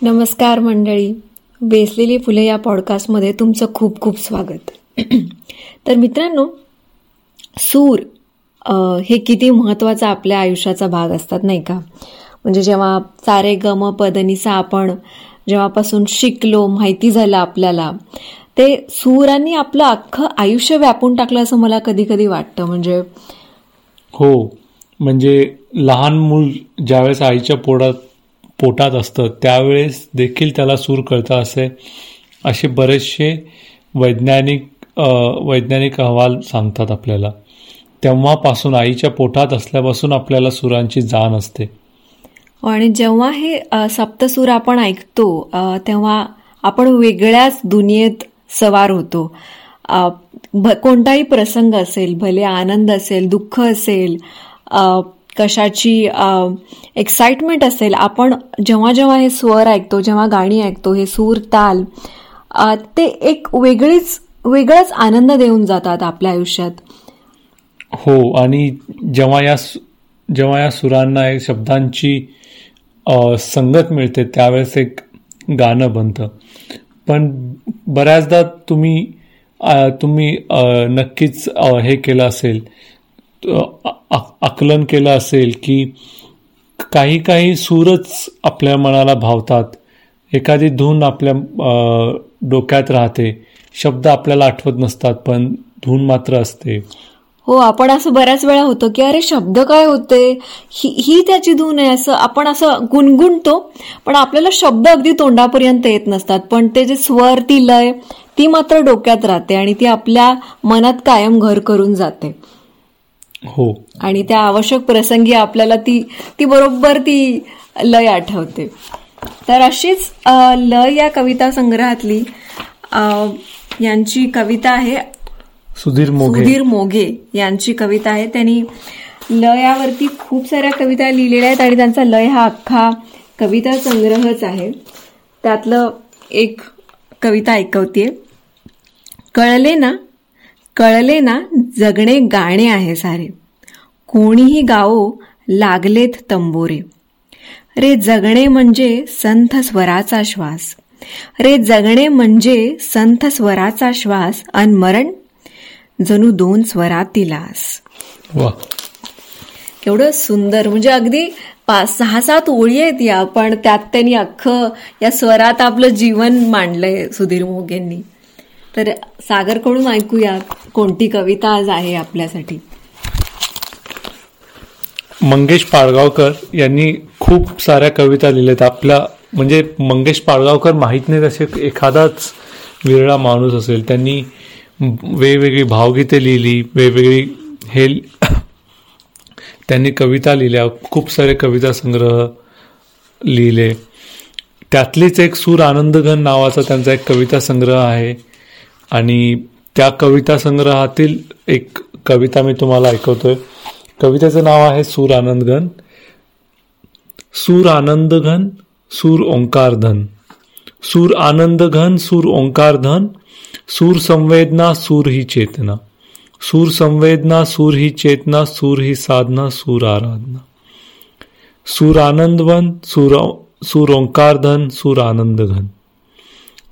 नमस्कार मंडळी. बेसलेली फुले या पॉडकास्टमध्ये तुमचं खूप खूप स्वागत. तर मित्रांनो सूर हे किती महत्त्वाचा आपल्या आयुष्याचा भाग असतात नाही का? म्हणजे जेव्हा सारे गम पदनिसा आपण जेव्हापासून शिकलो माहिती झालं आपल्याला ते सूरांनी आपलं अख्खं आयुष्य व्यापून टाकलं असं मला कधी कधी वाटतं. म्हणजे हो. म्हणजे लहान मूल ज्यावेळेस आईच्या पोटात पोटात असतं. त्यावेळेस देखील त्याला सूर कळतं असे. असे बरेचसे वैज्ञानिक वैज्ञानिक अहवाल सांगतात आपल्याला. तेव्हापासून आईच्या पोटात असल्यापासून आपल्याला सुरांची जाण असते. आणि जेव्हा हे सप्तसूर आपण ऐकतो तेव्हा आपण वेगळ्याच दुनियेत सवार होतो. भ- कोणताही प्रसंग असेल भले आनंद असेल दुःख असेल कशाची एक्साइटमेंट असेल आपण जेव्हा जेव्हा हे स्वर ऐकतो जेव्हा गाणी ऐकतो हे सूर ताल ते एक वेगळीच वेगळाच आनंद देऊन जातात आपल्या आयुष्यात. हो आणि जेव्हा या सु- जेव्हा या सुरांना एक शब्दांची संगत मिळते त्यावेळेस एक गाणं बनतं. पण बऱ्याचदा तुम्ही तुम्ही नक्कीच हे केलं असेल आकलन केलं असेल की काही काही सूरच आपल्या मनाला भावतात. एखादी धून आपल्या डोक्यात राहते. शब्द आपल्याला आठवत नसतात पण धून मात्र असते. हो आपण असं बऱ्याच वेळा होतो की अरे शब्द काय होते? ही ही त्याची धून आहे असं आपण असं गुणगुणतो पण आपल्याला शब्द अगदी तोंडापर्यंत येत नसतात. पण ते जे स्वर ती लय ती मात्र डोक्यात राहते आणि ती आपल्या मनात कायम घर करून जाते. हो. आणि त्या आवश्यक प्रसंगी आपल्याला ती ती बरोबर ती लय आठवते. तर अशीच लय या कविता संग्रहातली यांची कविता आहे. सुधीर मोघे. सुधीर मोघे यांची कविता आहे. त्यांनी लयावरती खूप साऱ्या कविता लिहिलेल्या आहेत आणि त्यांचा लय हा अख्खा कविता संग्रहच आहे. त्यातलं एक कविता ऐकवतीये. कळले ना? कळले ना जगणे गाणे आहे सारे. कोणीही गाओ लागलेत तंबोरे. रे जगणे म्हणजे संथ स्वराचा श्वास. रे जगणे म्हणजे संथ स्वराचा श्वास अन मरण जणू दोन स्वरातील केवढं सुंदर. म्हणजे अगदी पाच सहा सात ओळी आहेत या पण त्यात त्यांनी अख्खं या स्वरात आपलं जीवन मांडलंय सुधीर मोघेंनी. तर सागरकडून ऐकूया कोणती कविता आज आहे आपल्यासाठी. मंगेश पाळगावकर यांनी खूप साऱ्या कविता लिहिल्यात. आपल्या म्हणजे मंगेश पाळगावकर माहीत नाही तसे एखादाच विरळा माणूस असेल. त्यांनी वेगवेगळी भावगीते लिहिली वेगवेगळी हे त्यांनी कविता लिहिल्या खूप सारे कविता संग्रह लिहिले. त्यातलीच एक सूर आनंदघन नावाचा त्यांचा एक कविता संग्रह आहे. आणि त्या कविता संग्रहातील एक कविता मी तुम्हाला ऐकवतोय. कवितेचं नाव आहे सूर आनंदघन सूर आनंदघन सूर ओंकारधन सूर आनंदघन सूर ओंकारधन सूर संवेदना सूर ही चेतना. सूर संवेदना सूर ही चेतना सूर ही साधना सूर आराधना. सूर आनंदवन सूर सूर ओंकारधन सूर आनंदघन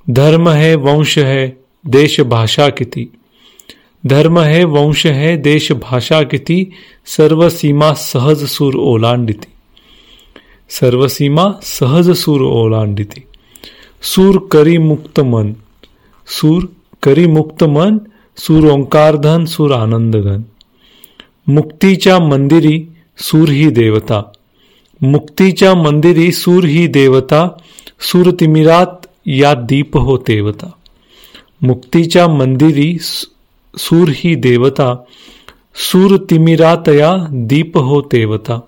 धर्म है वंश है देश भाषा किती धर्म है, वंश है देश भाषा किति सर्व सीमा सहज सुर ओलांडिती। सर्व सीमा सहज सूर ओलांडिति। सूर करी मुक्त मन। सूर करी मुक्त मन, सूर ओंकारधन सूर आनंदघन मुक्तीच्या मंदिरी सूर ही देवता। मुक्तीच्या मंदिरी सूर ही देवता। सूर तिमिरात या दीप हो देवता मुक्तीच्या मंदिरी सूर ही देवता सूर तिमिरातया दीप हो देवता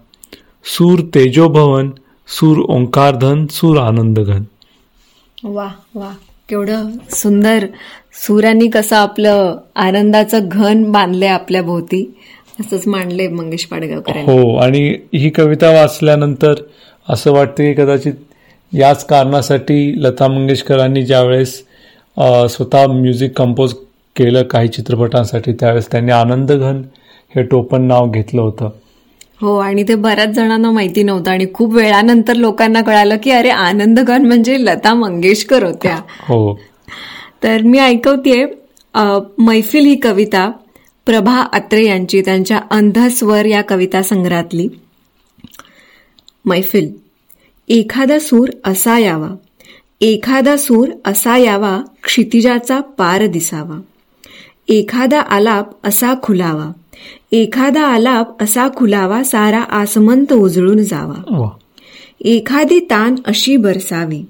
सूर तेजोभवन सूर ओंकारधन सूर आनंदघन. वा वा केवढं सुंदर. सूरांनी कसं आपलं आनंदाचं घन बांधलंय आपल्या भोवती असंच मांडलंय मंगेश पाडगावकर हो आणि ही कविता वाचल्यानंतर असं वाटतं की कदाचित याच कारणासाठी लता मंगेशकरांनी ज्यावेळेस स्वतः म्युझिक कंपोज केलं काही चित्रपटांसाठी त्यावेळेस त्यांनी आनंदघन हे टोपण नाव घेतलं होतं. हो आणि ते बऱ्याच जणांना माहिती नव्हतं आणि खूप वेळानंतर लोकांना कळालं की अरे आनंदगण म्हणजे लता मंगेशकर होत्या. हो. तर मी ऐकवतेय मैफिल ही कविता प्रभा अत्रे यांची त्यांच्या अंधस्वर या कविता संग्रहातली. मैफिल एखादा सूर असा यावा. एखादा सूर असा यावा क्षितिजाचा पार दिसावा. एखादा आलाप असा खुलावा. एखादा आलाप असा खुलावा सारा आसमंत उजळून जावा. एखादी तान अशी बरसावी.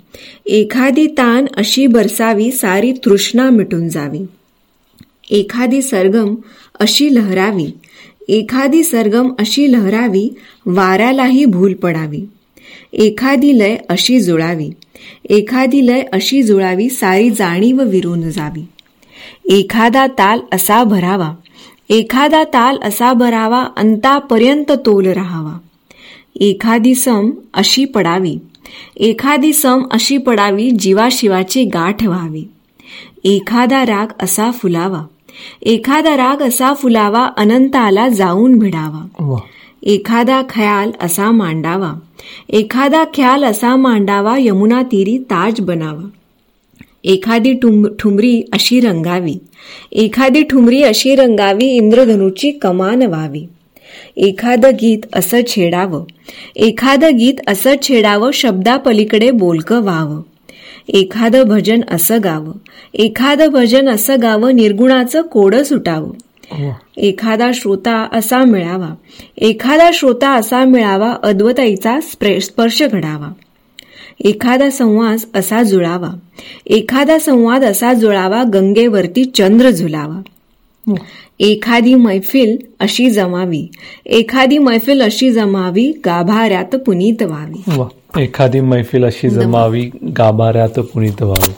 एखादी तान अशी बरसावी सारी तृष्णा मिटून जावी. एखादी सरगम अशी लहरावी. एखादी सरगम अशी लहरावी वाऱ्यालाही भूल पडावी. एखादी लय अशी जुळावी. एखादी लय अशी जुळावी सारी जाणीव विरून जावी. एखादा ताल असा भरावा एखादा ताल असा भरावा अंतापर्यंत तोल राहावा. एखादी सम अशी पडावी एखादी सम अशी पडावी जीवाशिवाची गाठ व्हावी. एखादा राग असा फुलावा एखादा राग असा फुलावा अनंताला जाऊन भिडावा. वा. एखादा ख्याल असा मांडावा. एखादा ख्याल असा मांडावा यमुना तीरी ताज बनावा. एखादी ठुमरी अशी रंगावी. एखादी ठुमरी अशी रंगावी इंद्रधनुची कमान व्हावी. एखादं गीत असं छेडावं. एखादं गीत असं छेडावं शब्दापलीकडे बोलकं व्हावं. एखादं भजन असं गावं. एखादं भजन असं गावं निर्गुणाचं कोडं सुटावं. एखादा श्रोता असा मिळावा. एखादा श्रोता असा मिळावा अद्वैताचा स्प्रे- स्पर्श घडावा. एखादा संवाद असा जुळावा. एखादा संवाद असा जुळावा गंगेवरती चंद्र झुलावा. एखादी मैफिल अशी जमावी. एखादी मैफिल अशी जमावी गाभाऱ्यात पुनीत व्हावी. एखादी मैफिल अशी जमावी गाभाऱ्यात पुनीत व्हावी.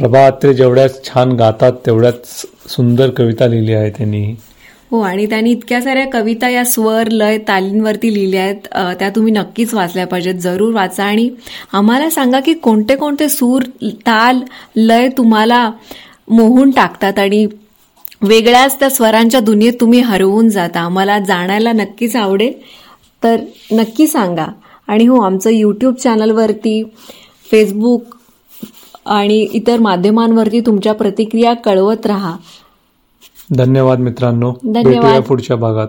प्रभा अत्रे जेवढ्याच छान गातात तेवढ्याच सुंदर कविता लिहिली आहे त्यांनी. हो आणि त्यांनी इतक्या साऱ्या कविता या स्वर लय तालींवरती लिहिल्या आहेत. त्या तुम्ही नक्कीच वाचल्या पाहिजेत. जरूर वाचा आणि आम्हाला सांगा की कोणते कोणते सूर ताल लय तुम्हाला मोहून टाकतात आणि वेगळ्याच त्या स्वरांच्या दुनियेत तुम्ही हरवून जाता. आम्हाला जाणायला नक्कीच आवडेल. तर नक्की सांगा. आणि हो आमचं यूट्यूब चॅनलवरती फेसबुक आणि इतर माध्यमांवरती तुमच्या प्रतिक्रिया कळवत राहा. धन्यवाद मित्रांनो. धन्यवाद. पुढच्या भागात.